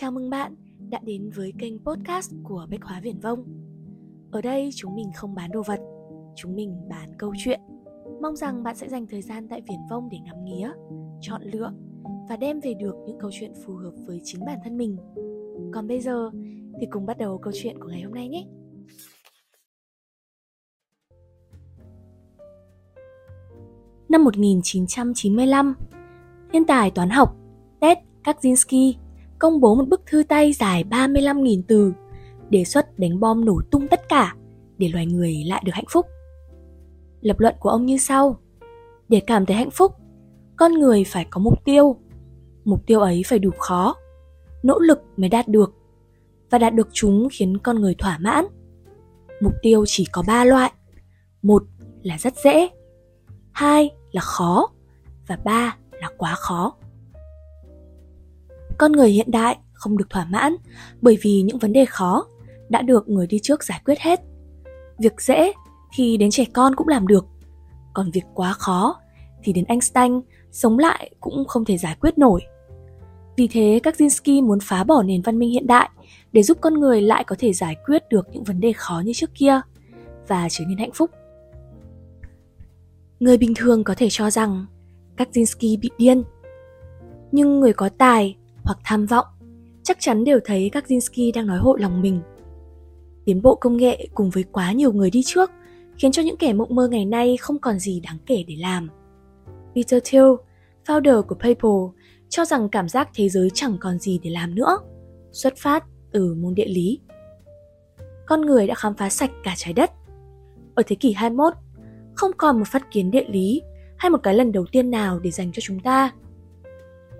Chào mừng bạn đã đến với kênh podcast của Bách Hóa Viển Vông. Ở đây chúng mình không bán đồ vật, chúng mình bán câu chuyện. Mong rằng bạn sẽ dành thời gian tại Viển Vông để ngắm nghía, chọn lựa và đem về được những câu chuyện phù hợp với chính bản thân mình. Còn bây giờ thì cùng bắt đầu câu chuyện của ngày hôm nay nhé. Năm 1995, thiên tài toán học Ted Kaczynski công bố một bức thư tay dài 35.000 từ, đề xuất đánh bom nổ tung tất cả để loài người lại được hạnh phúc. Lập luận của ông như sau: Để cảm thấy hạnh phúc, con người phải có mục tiêu. Mục tiêu ấy phải đủ khó, nỗ lực mới đạt được và đạt được chúng khiến con người thỏa mãn. Mục tiêu chỉ có ba loại. Một là rất dễ, hai là khó và ba là quá khó con người hiện đại không được thỏa mãn bởi vì những vấn đề khó đã được người đi trước giải quyết hết việc dễ thì đến trẻ con cũng làm được còn việc quá khó thì đến Einstein sống lại cũng không thể giải quyết nổi. Vì thế, các Kaczynski muốn phá bỏ nền văn minh hiện đại để giúp con người lại có thể giải quyết được những vấn đề khó như trước kia và trở nên hạnh phúc. Người bình thường có thể cho rằng các Kaczynski bị điên. Nhưng người có tài hoặc tham vọng, chắc chắn đều thấy các Kaczynski đang nói hộ lòng mình. Tiến bộ công nghệ cùng với quá nhiều người đi trước khiến cho những kẻ mộng mơ ngày nay không còn gì đáng kể để làm. Peter Thiel, founder của PayPal, cho rằng cảm giác thế giới chẳng còn gì để làm nữa, xuất phát từ môn địa lý. Con người đã khám phá sạch cả trái đất. Ở thế kỷ 21, không còn một phát kiến địa lý hay một cái lần đầu tiên nào để dành cho chúng ta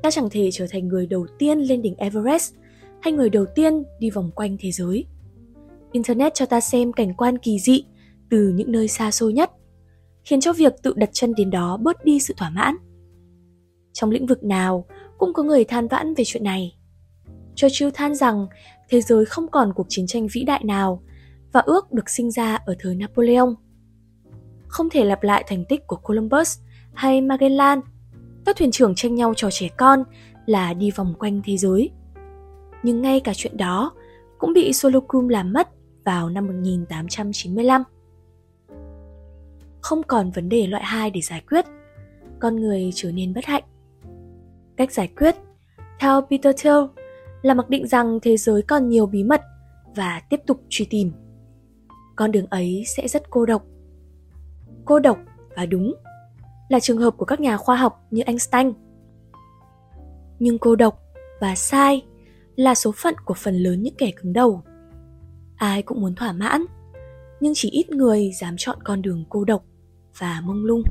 ta chẳng thể trở thành người đầu tiên lên đỉnh Everest hay người đầu tiên đi vòng quanh thế giới. Internet cho ta xem cảnh quan kỳ dị từ những nơi xa xôi nhất, khiến cho việc tự đặt chân đến đó bớt đi sự thỏa mãn. Trong lĩnh vực nào cũng có người than vãn về chuyện này. Churchill than rằng thế giới không còn cuộc chiến tranh vĩ đại nào và ước được sinh ra ở thời Napoleon. Không thể lặp lại thành tích của Columbus hay Magellan các thuyền trưởng tranh nhau trò trẻ con là đi vòng quanh thế giới. Nhưng ngay cả chuyện đó cũng bị Solokum làm mất vào năm 1895. Không còn vấn đề loại 2 để giải quyết, con người trở nên bất hạnh. Cách giải quyết, theo Peter Thiel, là mặc định rằng thế giới còn nhiều bí mật và tiếp tục truy tìm. Con đường ấy sẽ rất cô độc. Cô độc và đúng là trường hợp của các nhà khoa học như Einstein. Nhưng cô độc và sai là số phận của phần lớn những kẻ cứng đầu. Ai cũng muốn thỏa mãn, nhưng chỉ ít người dám chọn con đường cô độc và mông lung.